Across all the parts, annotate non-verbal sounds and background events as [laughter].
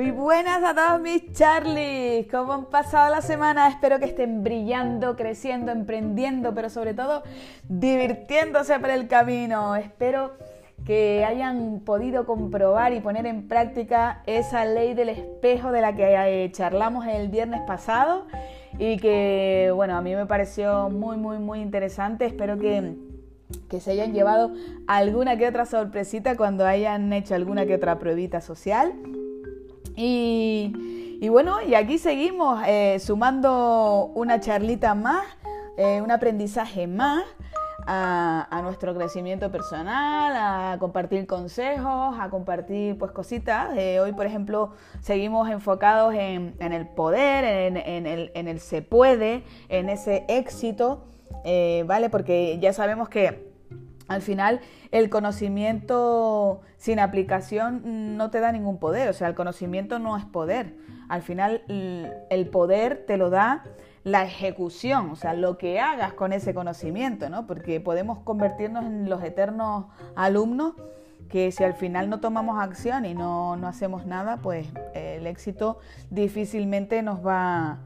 Muy buenas a todos mis Charlies. ¿Cómo han pasado la semana? Espero que estén brillando, creciendo, emprendiendo, pero sobre todo divirtiéndose por el camino. Espero que hayan podido comprobar y poner en práctica esa ley del espejo de la que charlamos el viernes pasado y que, bueno, a mí me pareció muy, muy, muy interesante. Espero que, que se hayan llevado alguna que otra sorpresita cuando hayan hecho alguna que otra pruebita social. Y, bueno, y aquí seguimos eh, sumando una charlita más, eh, un aprendizaje más a, nuestro crecimiento personal, a compartir consejos, a compartir pues cositas. Eh, hoy, por ejemplo, seguimos enfocados en, el poder, en, el, en, el, se puede, en ese éxito, ¿vale? Porque ya sabemos que al final, el conocimiento sin aplicación no te da ningún poder, o sea, el conocimiento no es poder. Al final, el poder te lo da la ejecución, o sea, lo que hagas con ese conocimiento, ¿no? Porque podemos convertirnos en los eternos alumnos que si al final no tomamos acción y no, hacemos nada, pues el éxito difícilmente nos va,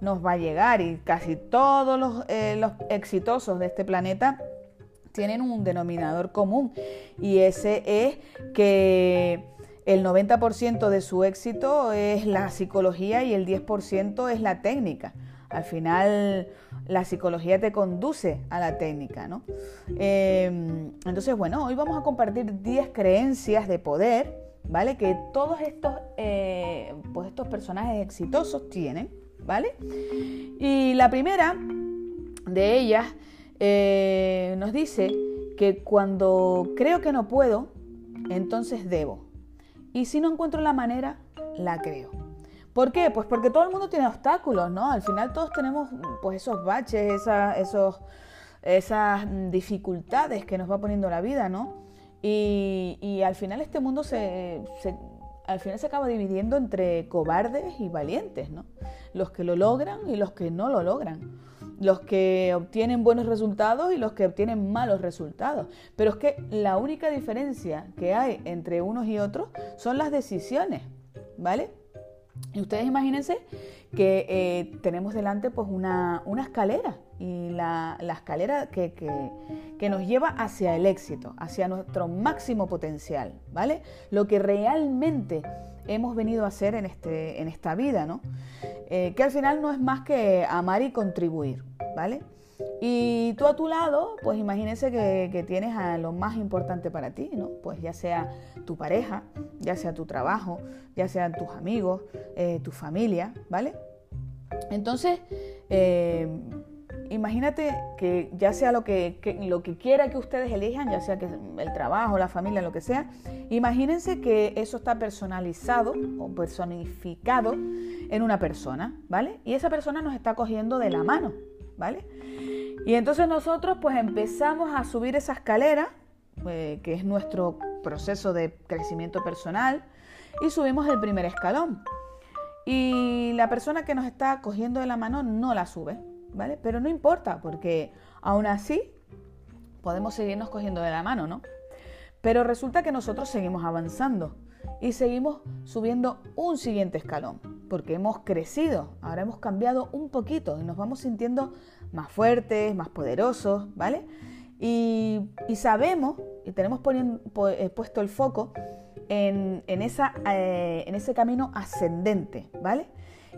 nos va a llegar y casi todos los, eh, los exitosos de este planeta tienen un denominador común y ese es que el 90% de su éxito es la psicología y el 10% es la técnica. Al final la psicología te conduce a la técnica, ¿no? Em, entonces, bueno, hoy vamos a compartir 10 creencias de poder, ¿vale? Que todos estos, eh, pues estos personajes exitosos tienen, ¿vale? Y la primera de ellas eh, nos dice que cuando creo que no puedo, entonces debo. Y si no encuentro la manera, la creo. ¿Por qué? Pues porque todo el mundo tiene obstáculos, ¿no? Al final todos tenemos pues esos baches, esos, esas dificultades que nos va poniendo la vida, ¿no? Y, al final este mundo se, al final se acaba dividiendo entre cobardes y valientes, ¿no? Los que lo logran y los que no lo logran los que obtienen buenos resultados y los que obtienen malos resultados. Pero es que la única diferencia que hay entre unos y otros son las decisiones, ¿vale? Y ustedes imagínense que eh, tenemos delante pues una, escalera y la, escalera que, que, nos lleva hacia el éxito, hacia nuestro máximo potencial, ¿vale? Lo que realmente hemos venido a hacer en, este, en esta vida, ¿no? Eh, que al final no es más que amar y contribuir, ¿vale? Y tú a tu lado, pues imagínese que, tienes a lo más importante para ti, ¿no? Pues ya sea tu pareja, ya sea tu trabajo, ya sean tus amigos, eh, tu familia, ¿vale? Entonces, eh, imagínate que ya sea lo que, lo que quiera que ustedes elijan, ya sea que el trabajo, la familia, lo que sea, imagínense que eso está personalizado o personificado en una persona, ¿vale? Y esa persona nos está cogiendo de la mano, ¿vale? Y entonces nosotros pues empezamos a subir esa escalera, eh, que es nuestro proceso de crecimiento personal, y subimos el primer escalón. Y la persona que nos está cogiendo de la mano no la sube, ¿vale? Pero no importa, porque aún así podemos seguirnos cogiendo de la mano, ¿no? Pero resulta que nosotros seguimos avanzando y seguimos subiendo un siguiente escalón, porque hemos crecido, ahora hemos cambiado un poquito y nos vamos sintiendo más fuertes, más poderosos, ¿vale? Y, sabemos y tenemos eh, puesto el foco en, esa, eh, en ese camino ascendente, ¿vale?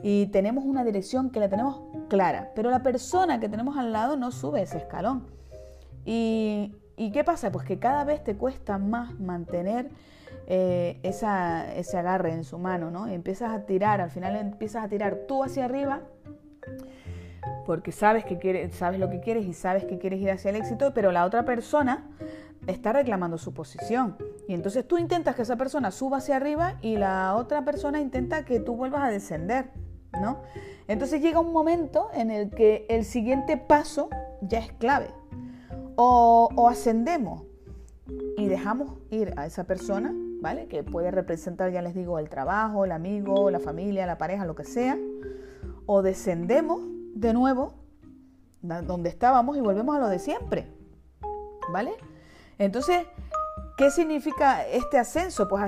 Y tenemos una dirección que la tenemos clara, pero la persona que tenemos al lado no sube ese escalón. ¿Y, qué pasa? Pues que cada vez te cuesta más mantener eh, ese agarre en su mano, ¿no? empiezas a tirar, al final empiezas a tirar tú hacia arriba porque sabes, que quieres, sabes lo que quieres y sabes que quieres ir hacia el éxito, pero la otra persona está reclamando su posición. Y entonces tú intentas que esa persona suba hacia arriba y la otra persona intenta que tú vuelvas a descender. ¿No? Entonces llega un momento en el que el siguiente paso ya es clave. O, ascendemos y dejamos ir a esa persona, ¿vale? Que puede representar, ya les digo, el trabajo, el amigo, la familia, la pareja, lo que sea. O descendemos de nuevo donde estábamos y volvemos a lo de siempre, ¿vale? Entonces, ¿qué significa este ascenso? Pues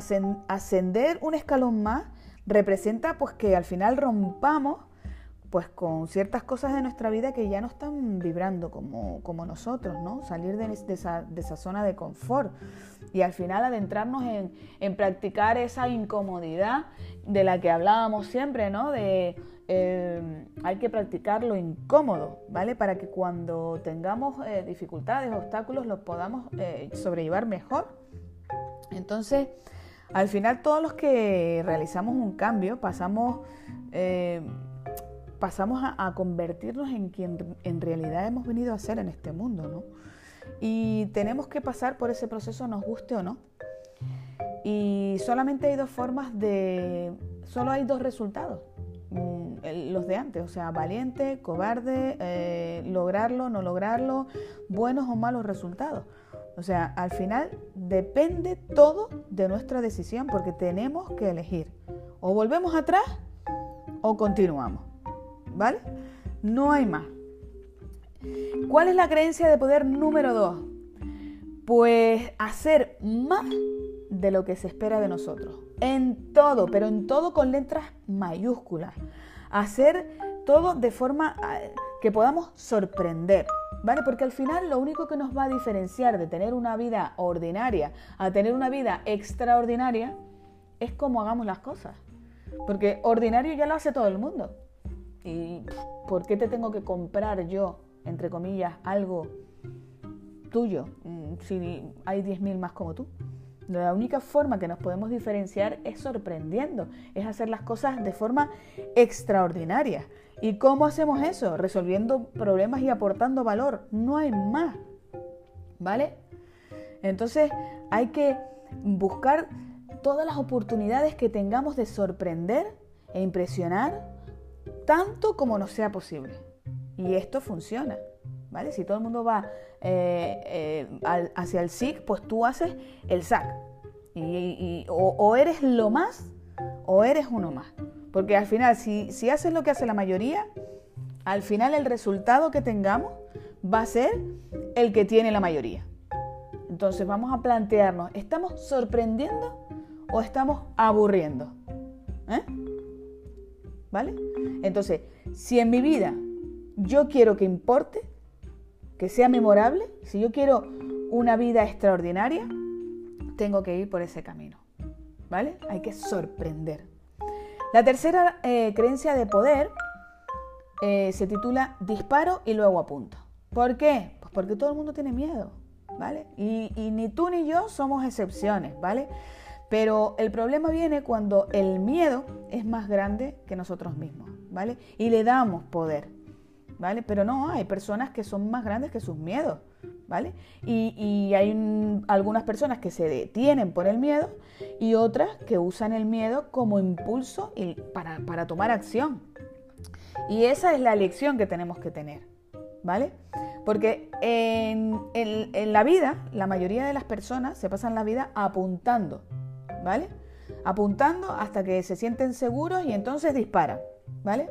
ascender un escalón más representa pues que al final rompamos pues con ciertas cosas de nuestra vida que ya no están vibrando como, como nosotros, ¿no? Salir de, esa, de, esa, zona de confort y al final adentrarnos en, en, practicar esa incomodidad de la que hablábamos siempre, ¿no? De eh, hay que practicar lo incómodo, ¿vale? Para que cuando tengamos eh, dificultades, obstáculos, los podamos eh, sobrellevar mejor. Entonces, al final todos los que realizamos un cambio pasamos pasamos a, convertirnos en quien en realidad hemos venido a ser en este mundo, ¿no? Y tenemos que pasar por ese proceso, nos guste o no. Y solamente hay dos formas de... Solo hay dos resultados, mm, los de antes, o sea, valiente, cobarde, eh, lograrlo, no lograrlo, buenos o malos resultados. O sea, al final depende todo de nuestra decisión porque tenemos que elegir. O volvemos atrás o continuamos. ¿vale? No hay más. ¿Cuál es la creencia de poder número dos? Pues hacer más de lo que se espera de nosotros. En todo, pero en todo con letras mayúsculas. Hacer todo de forma que podamos sorprender. ¿Vale? Porque al final lo único que nos va a diferenciar de tener una vida ordinaria a tener una vida extraordinaria es cómo hagamos las cosas. Porque ordinario ya lo hace todo el mundo. ¿Y por qué te tengo que comprar yo, entre comillas, algo tuyo mm, si hay 10.000 más como tú? La única forma que nos podemos diferenciar es sorprendiendo, es hacer las cosas de forma extraordinaria. ¿Y cómo hacemos eso? Resolviendo problemas y aportando valor. No hay más. ¿Vale? Entonces hay que buscar todas las oportunidades que tengamos de sorprender e impresionar tanto como nos sea posible. Y esto funciona. ¿Vale? Si todo el mundo va eh, eh, hacia el SIC, pues tú haces el SAC. Y, o, eres lo más o eres uno más. Porque al final, si, si haces lo que hace la mayoría, al final el resultado que tengamos va a ser el que tiene la mayoría. Entonces vamos a plantearnos, ¿estamos sorprendiendo o estamos aburriendo? ¿Eh? ¿Vale? Entonces, si en mi vida yo quiero que importe, que sea memorable, si yo quiero una vida extraordinaria, tengo que ir por ese camino. ¿Vale? Hay que sorprender. La tercera eh, creencia de poder eh, se titula disparo y luego apunto. ¿Por qué? Pues porque todo el mundo tiene miedo, ¿vale? Y, y ni tú ni yo somos excepciones, ¿vale? Pero el problema viene cuando el miedo es más grande que nosotros mismos, ¿vale? Y le damos poder, ¿vale? Pero no, hay personas que son más grandes que sus miedos, ¿vale? Y, hay algunas personas que se detienen por el miedo y otras que usan el miedo como impulso para, para tomar acción. Y esa es la lección que tenemos que tener, ¿vale? Porque en, en la vida, la mayoría de las personas se pasan la vida apuntando ¿vale? Apuntando hasta que se sienten seguros y entonces disparan, ¿vale?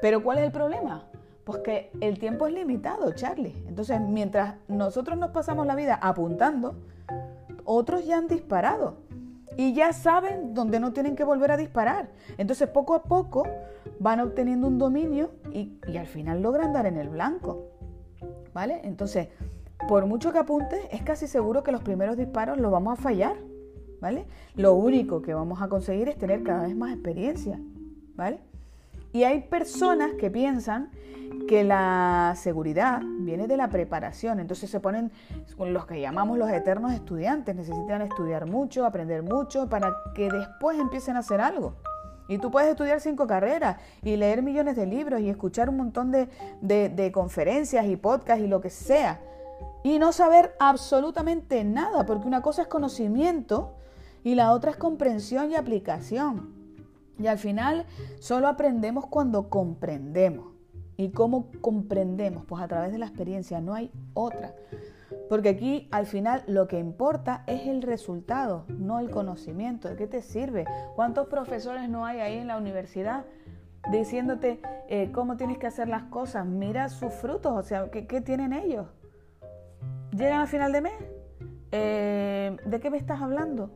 Pero ¿cuál es el problema? Pues que el tiempo es limitado, Charlie. Entonces, mientras nosotros nos pasamos la vida apuntando, otros ya han disparado y ya saben dónde no tienen que volver a disparar. Entonces, poco a poco van obteniendo un dominio y, al final logran dar en el blanco. ¿Vale? Entonces, por mucho que apuntes, es casi seguro que los primeros disparos los vamos a fallar. ¿vale? Lo único que vamos a conseguir es tener cada vez más experiencia, ¿vale? Y hay personas que piensan que la seguridad viene de la preparación, entonces se ponen los que llamamos los eternos estudiantes, necesitan estudiar mucho, aprender mucho para que después empiecen a hacer algo. Y tú puedes estudiar cinco carreras y leer millones de libros y escuchar un montón de, de conferencias y podcasts y lo que sea. Y no saber absolutamente nada, porque una cosa es conocimiento y la otra es comprensión y aplicación. Y al final solo aprendemos cuando comprendemos. ¿Y cómo comprendemos? Pues a través de la experiencia, no hay otra. Porque aquí al final lo que importa es el resultado, no el conocimiento. ¿De qué te sirve? ¿Cuántos profesores no hay ahí en la universidad diciéndote eh, cómo tienes que hacer las cosas? Mira sus frutos, o sea, ¿qué, tienen ellos? ¿Llegan al final de mes? Eh, ¿De qué me estás hablando?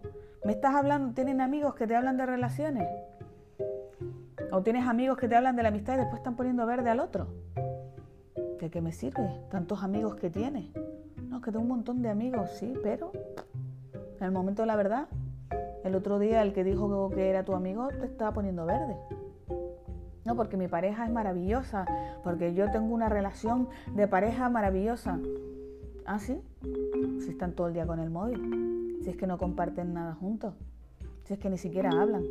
Me estás hablando, tienen amigos que te hablan de relaciones. O tienes amigos que te hablan de la amistad y después están poniendo verde al otro. ¿De qué me sirve? Tantos amigos que tienes. No, que tengo un montón de amigos, sí, pero en el momento de la verdad, el otro día el que dijo que era tu amigo te estaba poniendo verde. No, porque mi pareja es maravillosa, porque yo tengo una relación de pareja maravillosa. ¿Ah, sí? Si están todo el día con el móvil, si es que no comparten nada juntos, si es que ni siquiera hablan.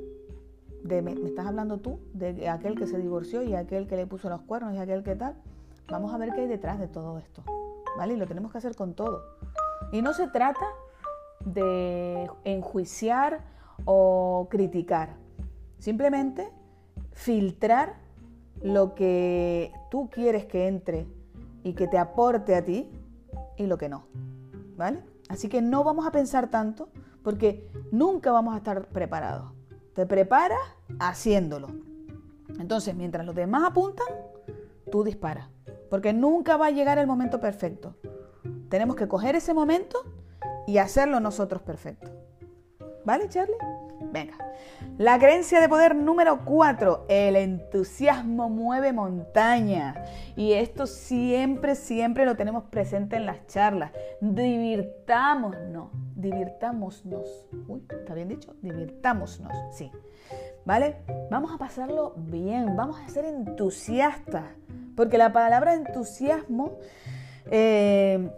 De, me, estás hablando tú de aquel que se divorció y aquel que le puso los cuernos y aquel que tal. Vamos a ver qué hay detrás de todo esto, ¿vale? Y lo tenemos que hacer con todo. Y no se trata de enjuiciar o criticar. Simplemente filtrar lo que tú quieres que entre y que te aporte a ti y lo que no. ¿Vale? Así que no vamos a pensar tanto porque nunca vamos a estar preparados. Te preparas haciéndolo. Entonces, mientras los demás apuntan, tú disparas. Porque nunca va a llegar el momento perfecto. Tenemos que coger ese momento y hacerlo nosotros perfecto. ¿Vale, Charlie? Venga. La creencia de poder número 4. El entusiasmo mueve montañas. Y esto siempre, siempre lo tenemos presente en las charlas. Divirtámonos. Divirtámonos. Uy, ¿está bien dicho? Divirtámonos. Sí. ¿Vale? Vamos a pasarlo bien. Vamos a ser entusiastas. Porque la palabra entusiasmo, eh,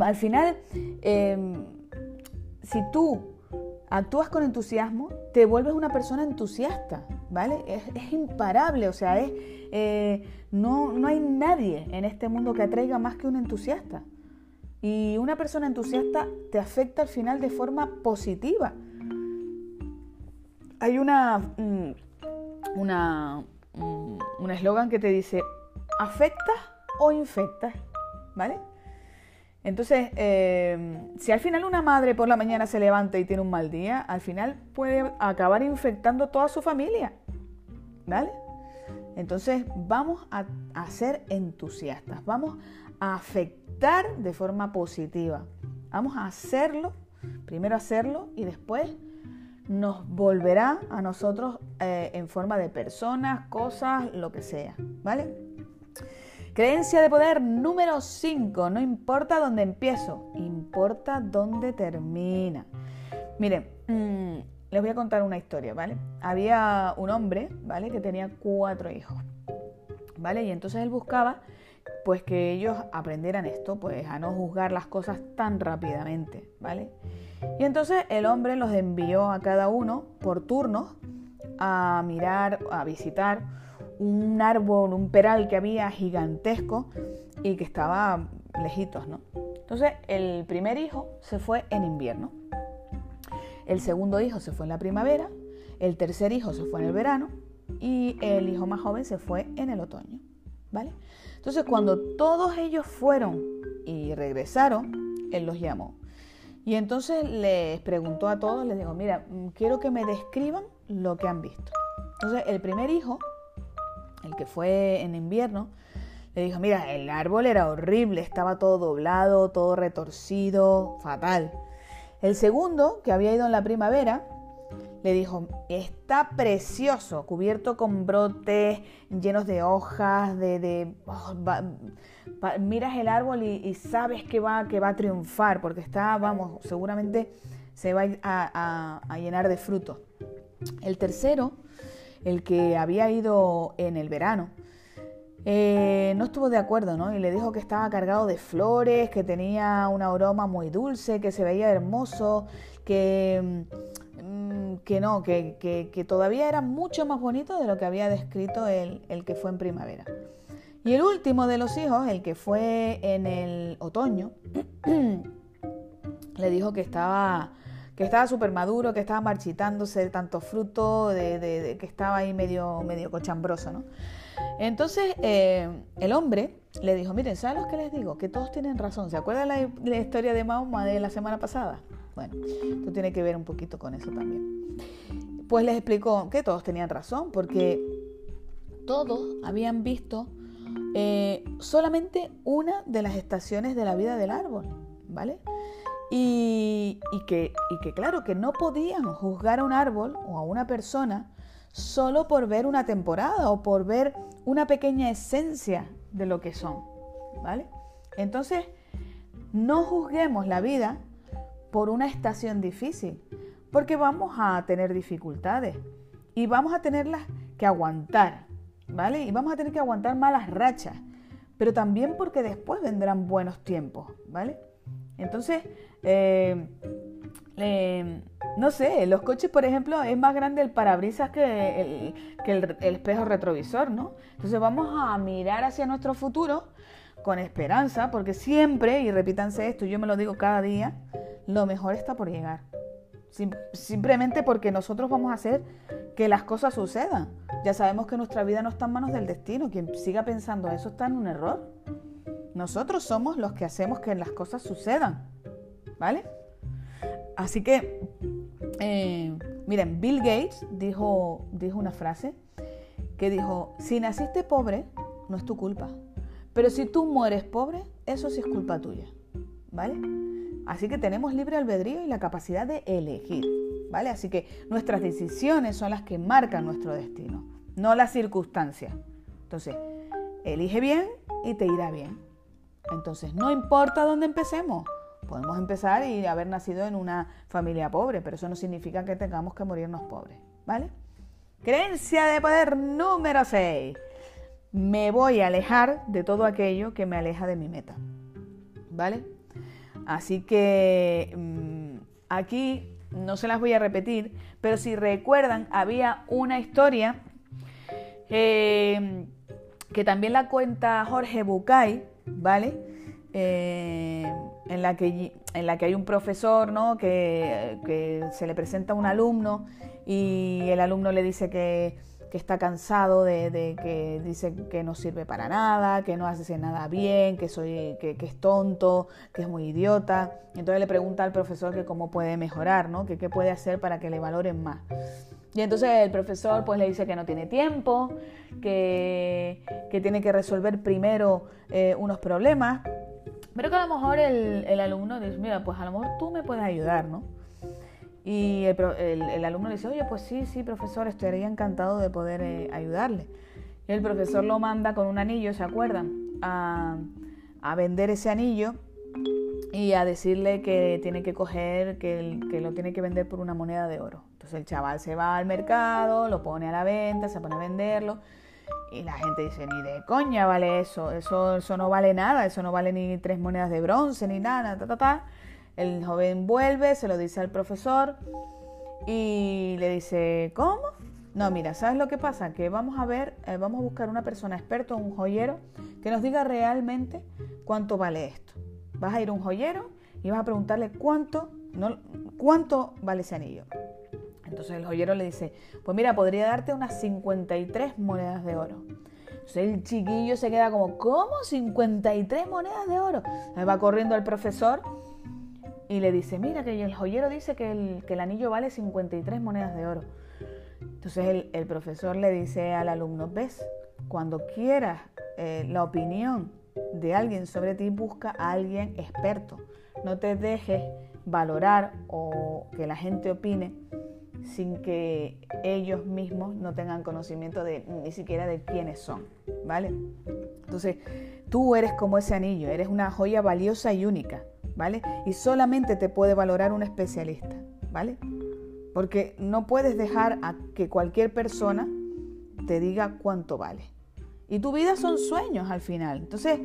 al final, eh, si tú actúas con entusiasmo, te vuelves una persona entusiasta, ¿vale? Es, imparable, o sea, es, eh, no, no hay nadie en este mundo que atraiga más que un entusiasta. Y una persona entusiasta te afecta al final de forma positiva. Hay una, mm, una, mm, un eslogan que te dice, ¿afectas o infectas? ¿Vale? Entonces, eh, si al final una madre por la mañana se levanta y tiene un mal día, al final puede acabar infectando toda su familia. ¿Vale? Entonces, vamos a, a ser entusiastas, vamos a afectar de forma positiva. Vamos a hacerlo, primero hacerlo y después nos volverá a nosotros eh, en forma de personas, cosas, lo que sea. ¿Vale? Creencia de poder número 5. No importa dónde empiezo, importa dónde termina. Miren, mm, les voy a contar una historia, ¿vale? Había un hombre, ¿vale? Que tenía cuatro hijos, ¿vale? Y entonces él buscaba, pues, que ellos aprendieran esto, pues, a no juzgar las cosas tan rápidamente, ¿vale? Y entonces el hombre los envió a cada uno por turnos a mirar, a visitar un árbol, un peral que había gigantesco y que estaba lejitos, ¿no? Entonces el primer hijo se fue en invierno, el segundo hijo se fue en la primavera, el tercer hijo se fue en el verano y el hijo más joven se fue en el otoño, ¿vale? Entonces cuando todos ellos fueron y regresaron, él los llamó. Y entonces les preguntó a todos, les dijo, mira, quiero que me describan lo que han visto. Entonces el primer hijo el que fue en invierno, le dijo, mira, el árbol era horrible, estaba todo doblado, todo retorcido, fatal. El segundo, que había ido en la primavera, le dijo, está precioso, cubierto con brotes, llenos de hojas, de... Oh, miras el árbol y, sabes que va, que va a triunfar, porque está, vamos, seguramente se va a, a llenar de fruto. El tercero el que había ido en el verano, eh, no estuvo de acuerdo, ¿no? Y le dijo que estaba cargado de flores, que tenía un aroma muy dulce, que se veía hermoso, que, mm, que no, que, todavía era mucho más bonito de lo que había descrito el, el que fue en primavera. Y el último de los hijos, el que fue en el otoño, [clears throat] le dijo que estaba que estaba súper maduro, que estaba marchitándose de tanto fruto, de, que estaba ahí medio, medio cochambroso, ¿no? Entonces eh, el hombre le dijo, miren, ¿saben lo que les digo? Que todos tienen razón. ¿Se acuerdan la, la historia de Mahoma de la semana pasada? Bueno, esto tiene que ver un poquito con eso también. Pues les explicó que todos tenían razón, porque todos habían visto eh, solamente una de las estaciones de la vida del árbol, ¿vale? Y, que, y que claro, que no podían juzgar a un árbol o a una persona solo por ver una temporada o por ver una pequeña esencia de lo que son, ¿vale? Entonces, no juzguemos la vida por una estación difícil, porque vamos a tener dificultades y vamos a tenerlas que aguantar, ¿vale? Y vamos a tener que aguantar malas rachas, pero también porque después vendrán buenos tiempos, ¿vale? Entonces, eh, eh, no sé, los coches, por ejemplo, es más grande el parabrisas que, el, espejo retrovisor, ¿no? Entonces vamos a mirar hacia nuestro futuro con esperanza, porque siempre, y repítanse esto, yo me lo digo cada día, lo mejor está por llegar. simplemente porque nosotros vamos a hacer que las cosas sucedan. Ya sabemos que nuestra vida no está en manos del destino. Quien siga pensando eso está en un error. Nosotros somos los que hacemos que las cosas sucedan. ¿Vale? Así que, eh, miren, Bill Gates dijo, dijo una frase que dijo, si naciste pobre, no es tu culpa. Pero si tú mueres pobre, eso sí es culpa tuya. ¿Vale? Así que tenemos libre albedrío y la capacidad de elegir. ¿Vale? Así que nuestras decisiones son las que marcan nuestro destino, no las circunstancias. Entonces, elige bien y te irá bien. Entonces, no importa dónde empecemos, Podemos empezar y haber nacido en una familia pobre, pero eso no significa que tengamos que morirnos pobres, ¿vale? Creencia de poder número 6. Me voy a alejar de todo aquello que me aleja de mi meta, ¿vale? Así que mm, aquí no se las voy a repetir, pero si recuerdan, había una historia eh, que también la cuenta Jorge Bucay, ¿vale? Eh, en la que, en la que hay un profesor ¿no? que, se le presenta a un alumno y el alumno le dice que, está cansado de, que dice que no sirve para nada, que no hace nada bien, que, soy, que, es tonto, que es muy idiota. Entonces le pregunta al profesor que cómo puede mejorar, ¿no? que qué puede hacer para que le valoren más. Y entonces el profesor pues le dice que no tiene tiempo, que, tiene que resolver primero eh, unos problemas pero que a lo mejor el, alumno dice, mira, pues a lo mejor tú me puedes ayudar, ¿no? Y el, alumno le dice, oye, pues sí, sí, profesor, estaría encantado de poder eh, ayudarle. Y el profesor lo manda con un anillo, ¿se acuerdan? A, vender ese anillo y a decirle que tiene que coger, que, que lo tiene que vender por una moneda de oro. Entonces el chaval se va al mercado, lo pone a la venta, se pone a venderlo y la gente dice, ni de coña vale eso, eso, eso no vale nada, eso no vale ni tres monedas de bronce, ni nada, ta, ta, ta. El joven vuelve, se lo dice al profesor y le dice, ¿cómo? No, mira, ¿sabes lo que pasa? Que vamos a ver, eh, vamos a buscar una persona experta, un joyero, que nos diga realmente cuánto vale esto. Vas a ir a un joyero y vas a preguntarle cuánto, no, cuánto vale ese anillo. Entonces el joyero le dice, pues mira, podría darte unas 53 monedas de oro. Entonces el chiquillo se queda como, ¿cómo 53 monedas de oro? Ahí va corriendo al profesor y le dice, mira que el joyero dice que el, anillo vale 53 monedas de oro. Entonces el, profesor le dice al alumno, ves, cuando quieras eh, la opinión de alguien sobre ti, busca a alguien experto. No te dejes valorar o que la gente opine sin que ellos mismos no tengan conocimiento de ni siquiera de quiénes son, ¿vale? Entonces, tú eres como ese anillo, eres una joya valiosa y única, ¿vale? Y solamente te puede valorar un especialista, ¿vale? Porque no puedes dejar a que cualquier persona te diga cuánto vale. Y tu vida son sueños al final. Entonces,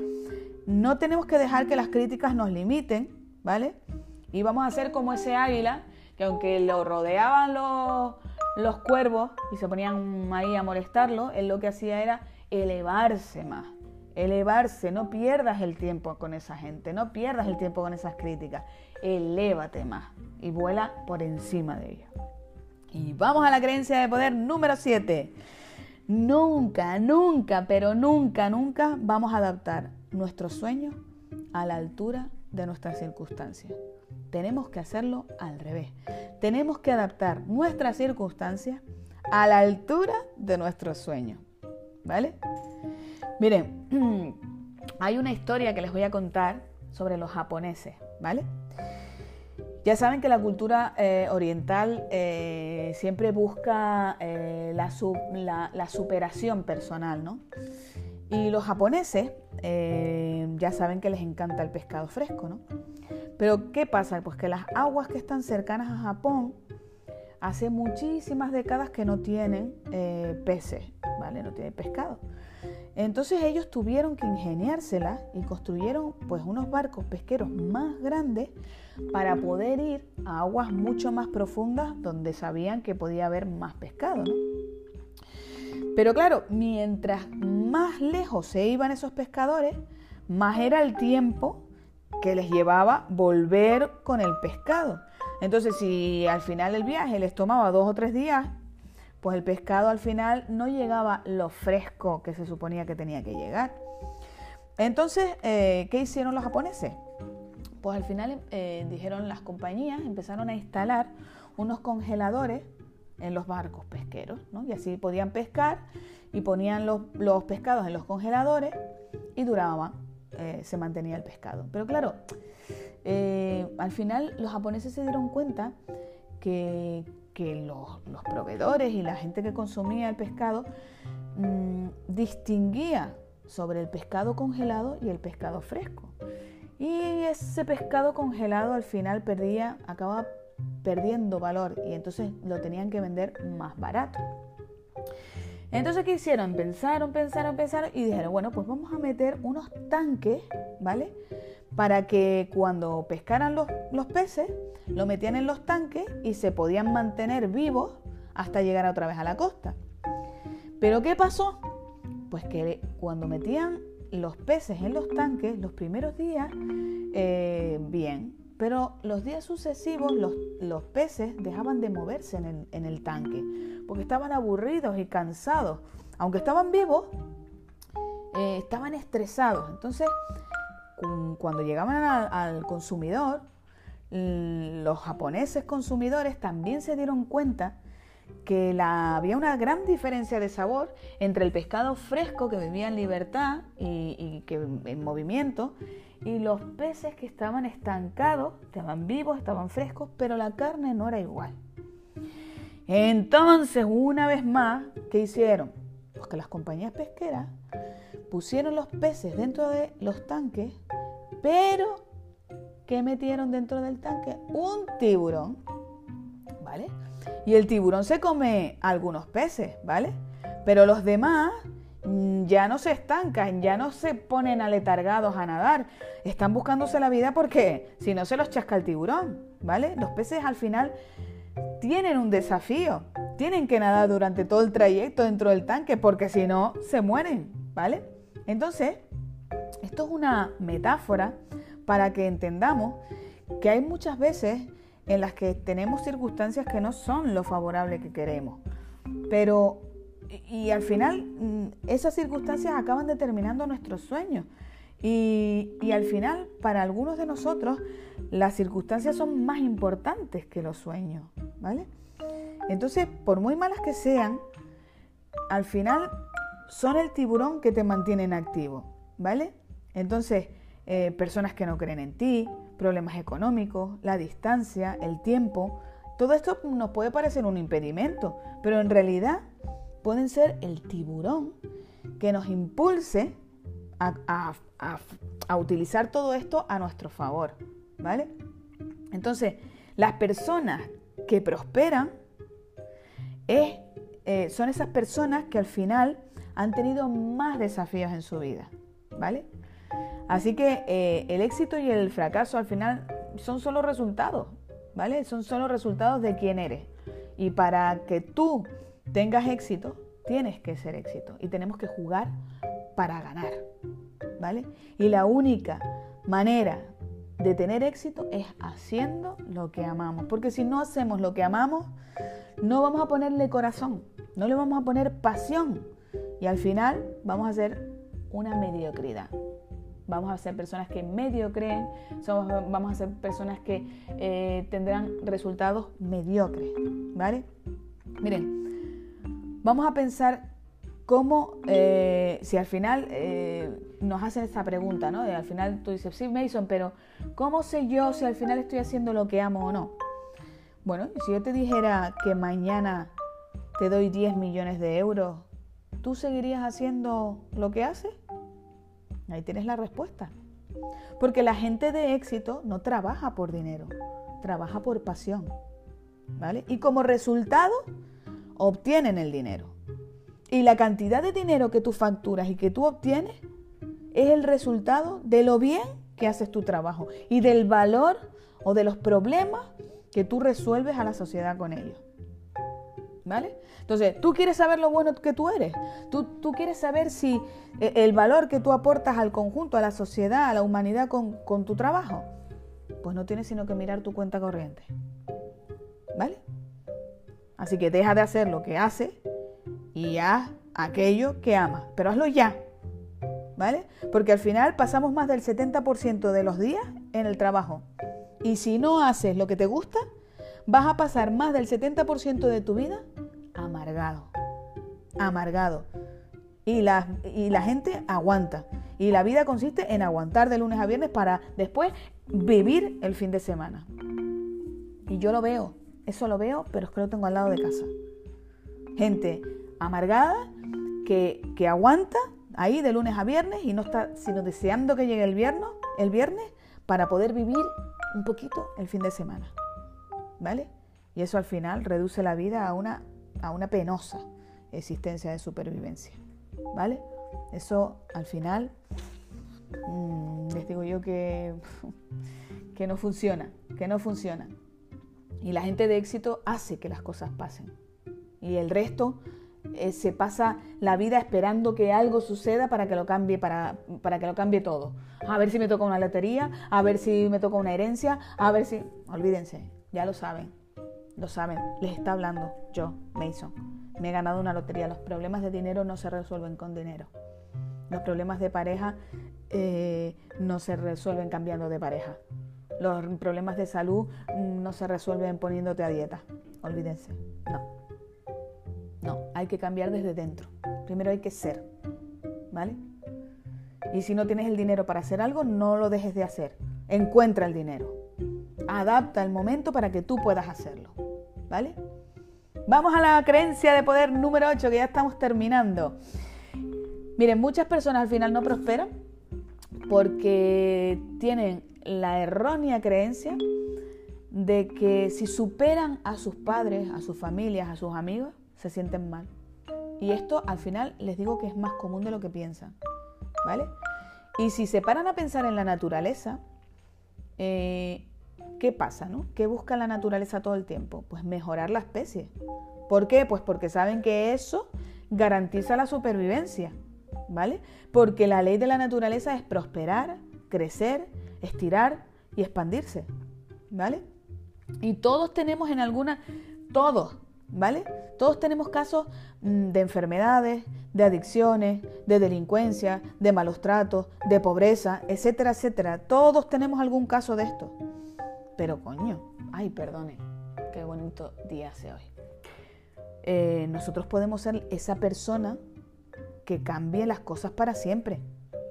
no tenemos que dejar que las críticas nos limiten, ¿vale? Y vamos a ser como ese águila que aunque lo rodeaban los, los cuervos y se ponían ahí a molestarlo, él lo que hacía era elevarse más, elevarse, no pierdas el tiempo con esa gente, no pierdas el tiempo con esas críticas, elévate más y vuela por encima de ellos. Y vamos a la creencia de poder número 7. Nunca, nunca, pero nunca, nunca vamos a adaptar nuestros sueños a la altura de nuestras circunstancias. Tenemos que hacerlo al revés. Tenemos que adaptar nuestras circunstancias a la altura de nuestros sueños. ¿Vale? Miren, [clears throat] hay una historia que les voy a contar sobre los japoneses, ¿vale? Ya saben que la cultura eh, oriental eh, siempre busca eh, la, la, superación personal, ¿no? Y los japoneses ya saben que les encanta el pescado fresco, ¿no? Pero ¿qué pasa? Pues que las aguas que están cercanas a Japón hace muchísimas décadas que no tienen peces, ¿vale? No tienen pescado. Entonces ellos tuvieron que ingeniársela y construyeron pues unos barcos pesqueros más grandes para poder ir a aguas mucho más profundas donde sabían que podía haber más pescado. Pero claro, mientras más lejos se iban esos pescadores, más era el tiempo que les llevaba volver con el pescado. Entonces, si al final del viaje les tomaba dos o tres días, pues el pescado al final no llegaba lo fresco que se suponía que tenía que llegar. Entonces, eh, ¿qué hicieron los japoneses? Pues al final eh, dijeron las compañías, empezaron a instalar unos congeladores en los barcos pesqueros, ¿no? Y así podían pescar y ponían los, pescados en los congeladores y duraba, eh, se mantenía el pescado. Pero claro, al final los japoneses se dieron cuenta que, que los, proveedores y la gente que consumía el pescado mm, distinguía sobre el pescado congelado y el pescado fresco. Y ese pescado congelado al final perdía, acababa perdiendo valor y entonces lo tenían que vender más barato. Entonces, ¿qué hicieron? Pensaron, pensaron, pensaron y dijeron, bueno, pues vamos a meter unos tanques, ¿vale? Para que cuando pescaran los, los peces, lo metían en los tanques y se podían mantener vivos hasta llegar otra vez a la costa. Pero ¿qué pasó? Pues que cuando metían los peces en los tanques, los primeros días, eh, bien, pero los días sucesivos los, peces dejaban de moverse en el, tanque, porque estaban aburridos y cansados. Aunque estaban vivos, eh, estaban estresados. Entonces, cuando llegaban al consumidor, los japoneses consumidores también se dieron cuenta que había una gran diferencia de sabor entre el pescado fresco que vivía en libertad y, que en movimiento y los peces que estaban estancados, estaban vivos, estaban frescos, pero la carne no era igual. Entonces, una vez más, ¿qué hicieron? Pues que las compañías pesqueras pusieron los peces dentro de los tanques, pero ¿qué metieron dentro del tanque? Un tiburón, ¿vale? Y el tiburón se come algunos peces, ¿vale? Pero los demás ya no se estancan, ya no se ponen aletargados a nadar. Están buscándose la vida porque si no se los chasca el tiburón, ¿vale? Los peces al final tienen un desafío. Tienen que nadar durante todo el trayecto dentro del tanque porque si no se mueren, ¿vale? Entonces, esto es una metáfora para que entendamos que hay muchas veces en las que tenemos circunstancias que no son lo favorable que queremos. Pero, y, al final, mm, esas circunstancias acaban determinando nuestros sueños. Y, y, al final, para algunos de nosotros, las circunstancias son más importantes que los sueños, ¿vale? Entonces, por muy malas que sean, al final son el tiburón que te mantienen activo, ¿vale? Entonces, eh, personas que no creen en ti, problemas económicos, la distancia, el tiempo. Todo esto nos puede parecer un impedimento, pero en realidad pueden ser el tiburón que nos impulse a, utilizar todo esto a nuestro favor, ¿vale? Entonces, las personas que prosperan eh, son esas personas que al final han tenido más desafíos en su vida, ¿vale? Así que eh, el éxito y el fracaso al final son solo resultados, ¿vale? Son solo resultados de quién eres. Y para que tú tengas éxito, tienes que ser éxito. Y tenemos que jugar para ganar, ¿vale? Y la única manera de tener éxito es haciendo lo que amamos. Porque si no hacemos lo que amamos, no vamos a ponerle corazón, no le vamos a poner pasión. Y al final vamos a hacer una mediocridad vamos a ser personas que medio creen, vamos a ser personas que eh, tendrán resultados mediocres, ¿vale? Miren, vamos a pensar cómo, eh, si al final eh, nos hacen esta pregunta, ¿no? al final tú dices, sí, Mason, pero ¿cómo sé yo si al final estoy haciendo lo que amo o no? Bueno, si yo te dijera que mañana te doy 10 millones de euros, ¿tú seguirías haciendo lo que haces? Ahí tienes la respuesta. Porque la gente de éxito no trabaja por dinero, trabaja por pasión. ¿Vale? Y como resultado, obtienen el dinero. Y la cantidad de dinero que tú facturas y que tú obtienes es el resultado de lo bien que haces tu trabajo y del valor o de los problemas que tú resuelves a la sociedad con ellos. ¿Vale? Entonces, tú quieres saber lo bueno que tú eres. Tú, tú, quieres saber si eh, el valor que tú aportas al conjunto, a la sociedad, a la humanidad con, con tu trabajo. Pues no tienes sino que mirar tu cuenta corriente. ¿Vale? Así que deja de hacer lo que haces y haz aquello que amas. Pero hazlo ya. ¿Vale? Porque al final pasamos más del 70% de los días en el trabajo. Y si no haces lo que te gusta, vas a pasar más del 70% de tu vida amargado. Amargado. Y la, y la gente aguanta. Y la vida consiste en aguantar de lunes a viernes para después vivir el fin de semana. Y yo lo veo, eso lo veo, pero es que lo tengo al lado de casa. Gente amargada que, que aguanta ahí de lunes a viernes y no está sino deseando que llegue el viernes, el viernes para poder vivir un poquito el fin de semana. ¿Vale? Y eso al final reduce la vida a una, a una penosa existencia de supervivencia. ¿Vale? Eso al final mm, les digo yo que, [laughs] que no funciona, que no funciona. Y la gente de éxito hace que las cosas pasen. Y el resto eh, se pasa la vida esperando que algo suceda para que lo cambie, para, para que lo cambie todo. A ver si me toca una lotería, a ver si me toca una herencia, a ver si. Olvídense, ya lo saben. Lo saben, les está hablando yo, Mason. Me he ganado una lotería. Los problemas de dinero no se resuelven con dinero. Los problemas de pareja eh, no se resuelven cambiando de pareja. Los problemas de salud mm, no se resuelven poniéndote a dieta. Olvídense. No. No, hay que cambiar desde dentro. Primero hay que ser. ¿Vale? Y si no tienes el dinero para hacer algo, no lo dejes de hacer. Encuentra el dinero. Adapta el momento para que tú puedas hacerlo. ¿Vale? Vamos a la creencia de poder número 8, que ya estamos terminando. Miren, muchas personas al final no prosperan porque tienen la errónea creencia de que si superan a sus padres, a sus familias, a sus amigos, se sienten mal. Y esto al final les digo que es más común de lo que piensan. ¿Vale? Y si se paran a pensar en la naturaleza, eh, ¿qué pasa? No? ¿Qué busca la naturaleza todo el tiempo? Pues mejorar la especie. ¿Por qué? Pues porque saben que eso garantiza la supervivencia. ¿Vale? Porque la ley de la naturaleza es prosperar, crecer, estirar y expandirse. ¿Vale? Y todos tenemos en alguna, todos, ¿vale? Todos tenemos casos mm, de enfermedades, de adicciones, de delincuencia, de malos tratos, de pobreza, etcétera, etcétera. Todos tenemos algún caso de esto. Pero coño, ay, perdone, qué bonito día hace hoy. Eh, nosotros podemos ser esa persona que cambie las cosas para siempre,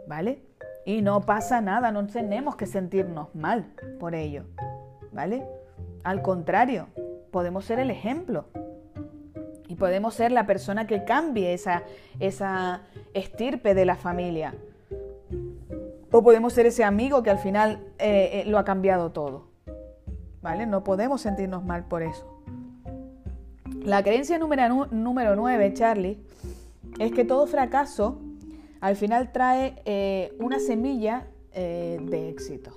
¿vale? Y no pasa nada, no tenemos que sentirnos mal por ello, ¿vale? Al contrario, podemos ser el ejemplo y podemos ser la persona que cambie esa, esa estirpe de la familia. O podemos ser ese amigo que al final eh, eh, lo ha cambiado todo. ¿Vale? No podemos sentirnos mal por eso. La creencia número, número 9, Charlie, es que todo fracaso al final trae eh, una semilla de éxito.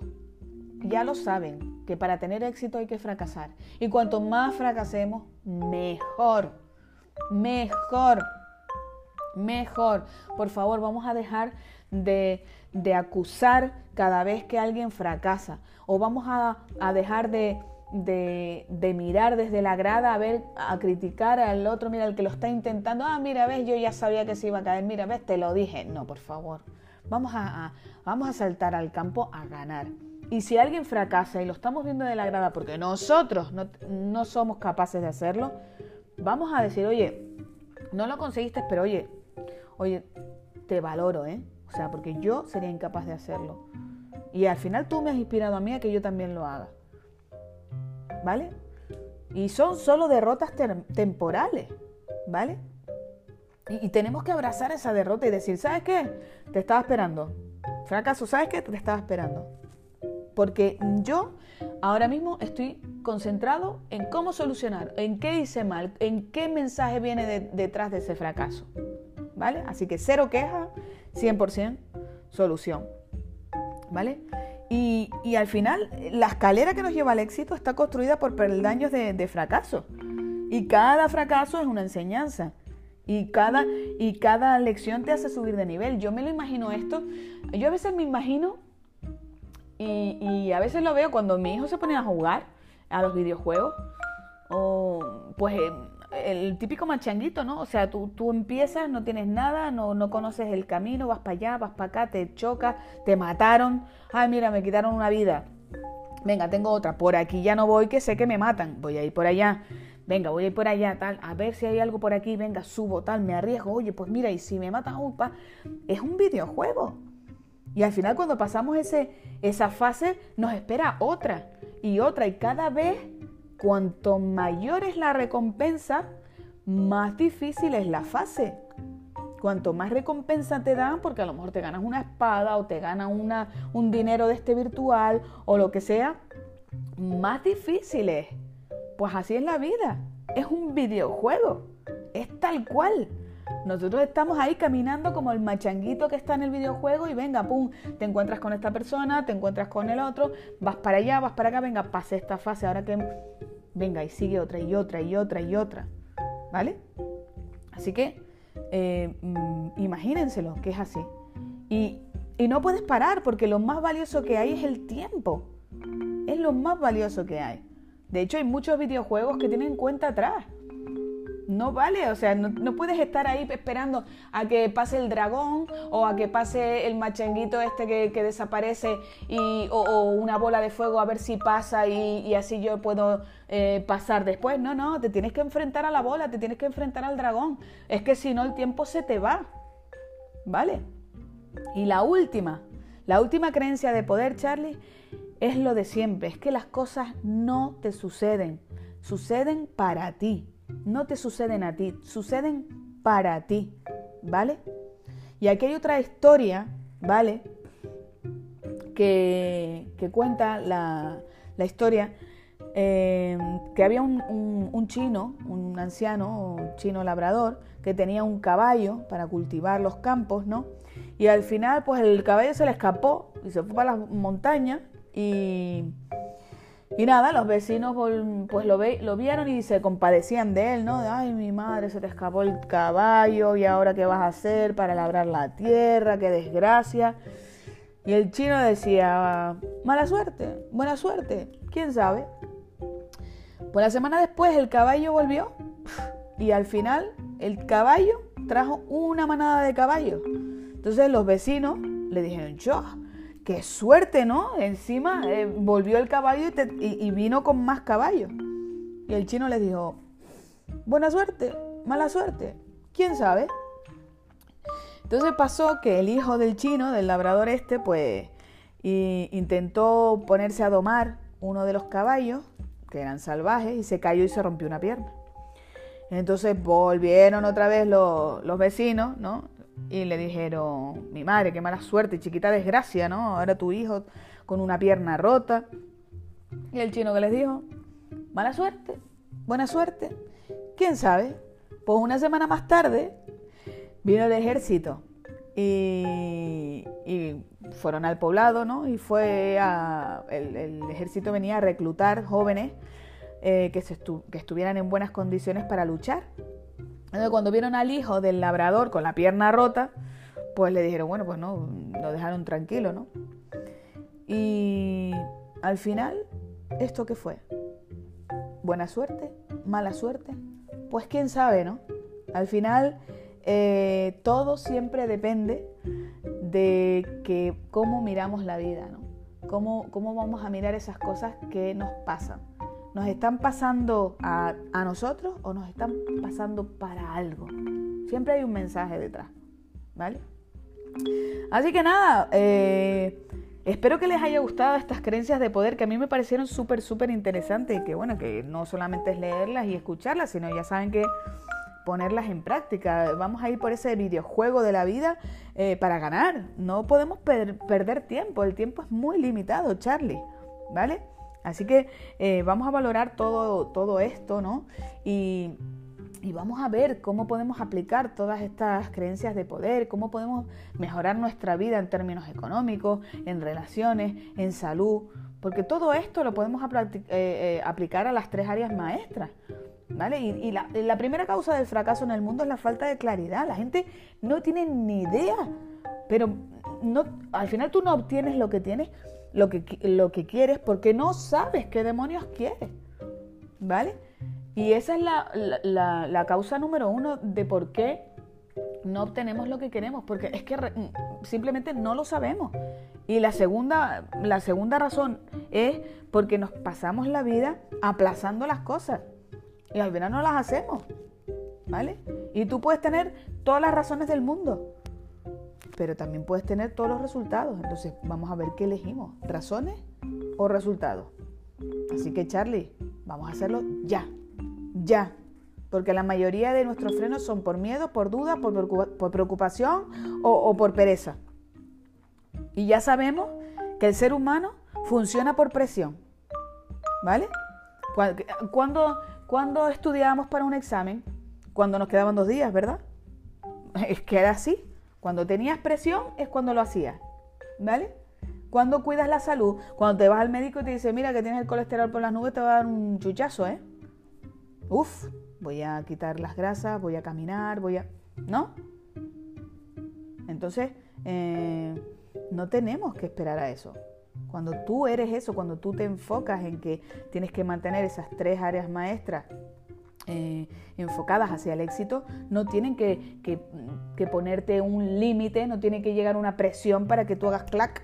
Ya lo saben, que para tener éxito hay que fracasar. Y cuanto más fracasemos, mejor mejor. Mejor. Por favor, vamos a dejar de, acusar cada vez que alguien fracasa. O vamos a, dejar de, de, mirar desde la grada a ver, a criticar al otro, mira, el que lo está intentando, ah, mira, ves, yo ya sabía que se iba a caer, mira, ves, te lo dije. No, por favor, vamos a, vamos a saltar al campo a ganar. Y si alguien fracasa y lo estamos viendo de la grada porque nosotros no, no somos capaces de hacerlo, vamos a decir, oye, no lo conseguiste, pero oye, oye, te valoro, ¿eh? O sea, porque yo sería incapaz de hacerlo. Y al final tú me has inspirado a mí a que yo también lo haga. ¿Vale? Y son solo derrotas temporales, ¿vale? Y, tenemos que abrazar esa derrota y decir, ¿sabes qué? Te estaba esperando. Fracaso, ¿sabes qué? Te estaba esperando. Porque yo ahora mismo estoy concentrado en cómo solucionar, en qué hice mal, en qué mensaje viene detrás de ese fracaso. ¿Vale? Así que cero queja, 100% solución. ¿Vale? Y, al final, la escalera que nos lleva al éxito está construida por peldaños de, fracaso. Y cada fracaso es una enseñanza. Y cada, y cada lección te hace subir de nivel. Yo me lo imagino esto. Yo a veces me imagino, y, a veces lo veo cuando mi hijo se pone a jugar a los videojuegos, o pues el típico machanguito, ¿no? O sea, tú, tú empiezas, no tienes nada, no, no conoces el camino, vas para allá, vas para acá, te chocas, te mataron, ay, mira, me quitaron una vida. Venga, tengo otra, por aquí ya no voy, que sé que me matan, voy a ir por allá. Venga, voy a ir por allá, tal, a ver si hay algo por aquí, venga, subo, tal, me arriesgo, oye, pues mira, y si me matan, upa, es un videojuego. Y al final cuando pasamos ese, esa fase, nos espera otra y otra, y cada vez Cuanto mayor es la recompensa, más difícil es la fase. Cuanto más recompensa te dan, porque a lo mejor te ganas una espada o te ganas una, un dinero de este virtual o lo que sea, más difícil es. Pues así es la vida. Es un videojuego. Es tal cual. Nosotros estamos ahí caminando como el machanguito que está en el videojuego y venga, pum, te encuentras con esta persona, te encuentras con el otro, vas para allá, vas para acá, venga, pase esta fase, ahora que venga y sigue otra y otra y otra y otra, ¿vale? Así que eh, mm, imagínenselo que es así. Y, y no puedes parar porque lo más valioso que hay es el tiempo. Es lo más valioso que hay. De hecho, hay muchos videojuegos que tienen cuenta atrás no vale, o sea, no, puedes estar ahí esperando a que pase el dragón o a que pase el machanguito este que, desaparece y, o, una bola de fuego a ver si pasa y, así yo puedo eh, pasar después. No, no, te tienes que enfrentar a la bola, te tienes que enfrentar al dragón. Es que si no el tiempo se te va. ¿Vale? Y la última, la última creencia de poder, Charlie, es lo de siempre, es que las cosas no te suceden, suceden para ti no te suceden a ti, suceden para ti, ¿vale? Y aquí hay otra historia, ¿vale? Que, cuenta la, historia eh, que había un, chino, un anciano, un chino labrador, que tenía un caballo para cultivar los campos, ¿no? Y al final, pues el caballo se le escapó y se fue para las montañas y y nada, los vecinos pues lo, lo vieron y se compadecían de él, ¿no? De, ay, mi madre, se te escapó el caballo y ahora qué vas a hacer para labrar la tierra, qué desgracia. Y el chino decía, mala suerte, buena suerte, quién sabe. Pues la semana después el caballo volvió y al final el caballo trajo una manada de caballos. Entonces los vecinos le dijeron, yo, qué suerte, ¿no? Encima eh, volvió el caballo y, vino con más caballos. Y el chino le dijo, buena suerte, mala suerte, quién sabe. Entonces pasó que el hijo del chino, del labrador este, pues intentó ponerse a domar uno de los caballos, que eran salvajes, y se cayó y se rompió una pierna. Entonces volvieron otra vez los, los vecinos, ¿no? Y le dijeron, mi madre, qué mala suerte, chiquita desgracia, ¿no? Ahora tu hijo con una pierna rota. Y el chino que les dijo, mala suerte, buena suerte, quién sabe. Pues una semana más tarde vino el ejército y, fueron al poblado, ¿no? Y fue a, el, ejército venía a reclutar jóvenes eh, que, se que estuvieran en buenas condiciones para luchar cuando vieron al hijo del labrador con la pierna rota, pues le dijeron, bueno, pues no, lo dejaron tranquilo, ¿no? Y al final, ¿esto qué fue? ¿Buena suerte? ¿Mala suerte? Pues quién sabe, ¿no? Al final, eh, todo siempre depende de que cómo miramos la vida, ¿no? Cómo, cómo vamos a mirar esas cosas que nos pasan. ¿Nos están pasando a, nosotros o nos están pasando para algo? Siempre hay un mensaje detrás, ¿vale? Así que nada, eh, espero que les haya gustado estas creencias de poder que a mí me parecieron súper, súper interesantes y que bueno, que no solamente es leerlas y escucharlas, sino ya saben que ponerlas en práctica. Vamos a ir por ese videojuego de la vida eh, para ganar. No podemos perder tiempo. El tiempo es muy limitado, Charlie. ¿Vale? Así que eh, vamos a valorar todo, todo esto, ¿no? Y, y, vamos a ver cómo podemos aplicar todas estas creencias de poder, cómo podemos mejorar nuestra vida en términos económicos, en relaciones, en salud, porque todo esto lo podemos eh, aplicar a las tres áreas maestras. ¿Vale? Y, la, primera causa del fracaso en el mundo es la falta de claridad. La gente no tiene ni idea, pero no, al final tú no obtienes lo que tienes, lo que, lo que quieres, porque no sabes qué demonios quieres. ¿Vale? Y esa es la, la causa número uno de por qué no obtenemos lo que queremos, porque es que simplemente no lo sabemos. Y la segunda, la segunda razón es porque nos pasamos la vida aplazando las cosas. Y al final no las hacemos. ¿Vale? Y tú puedes tener todas las razones del mundo, pero también puedes tener todos los resultados. Entonces vamos a ver qué elegimos, razones o resultados. Así que Charlie, vamos a hacerlo ya, ya. Porque la mayoría de nuestros frenos son por miedo, por duda, por preocupación o, por pereza. Y ya sabemos que el ser humano funciona por presión. ¿Vale? Cuando, cuando estudiábamos para un examen, cuando nos quedaban dos días, ¿verdad? [laughs] Es que era así. Cuando tenías presión es cuando lo hacías, ¿vale? Cuando cuidas la salud, cuando te vas al médico y te dice, mira que tienes el colesterol por las nubes, te va a dar un chuchazo, ¿eh? Uf, voy a quitar las grasas, voy a caminar, voy a... ¿No? Entonces, eh, no tenemos que esperar a eso. Cuando tú eres eso, cuando tú te enfocas en que tienes que mantener esas tres áreas maestras eh, enfocadas hacia el éxito, no tienen que, que ponerte un límite, no tiene que llegar una presión para que tú hagas clac,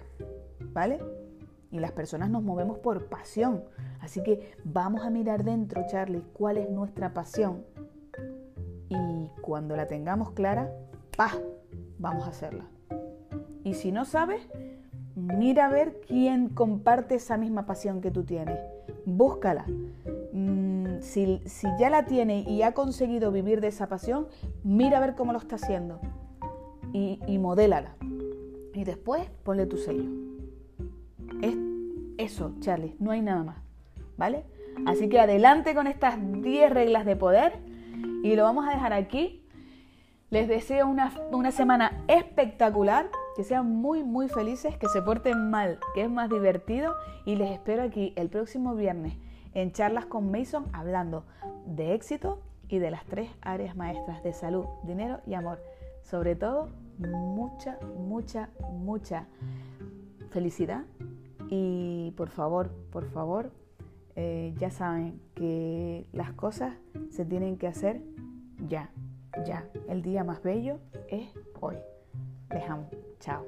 ¿vale? Y las personas nos movemos por pasión. Así que vamos a mirar dentro, Charlie, cuál es nuestra pasión. Y cuando la tengamos clara, ¡pah! Vamos a hacerla. Y si no sabes, mira a ver quién comparte esa misma pasión que tú tienes. Búscala. Si, ya la tiene y ha conseguido vivir de esa pasión, mira a ver cómo lo está haciendo. Y, y modélala. Y después ponle tu sello. Es eso, Charlie. No hay nada más. ¿Vale? Así que adelante con estas 10 reglas de poder. Y lo vamos a dejar aquí. Les deseo una, una semana espectacular que sean muy, muy felices, que se porten mal, que es más divertido y les espero aquí el próximo viernes en charlas con Mason hablando de éxito y de las tres áreas maestras de salud, dinero y amor. Sobre todo, mucha, mucha, mucha felicidad y por favor, por favor, eh, ya saben que las cosas se tienen que hacer ya, ya. El día más bello es hoy. Les amo. Chao.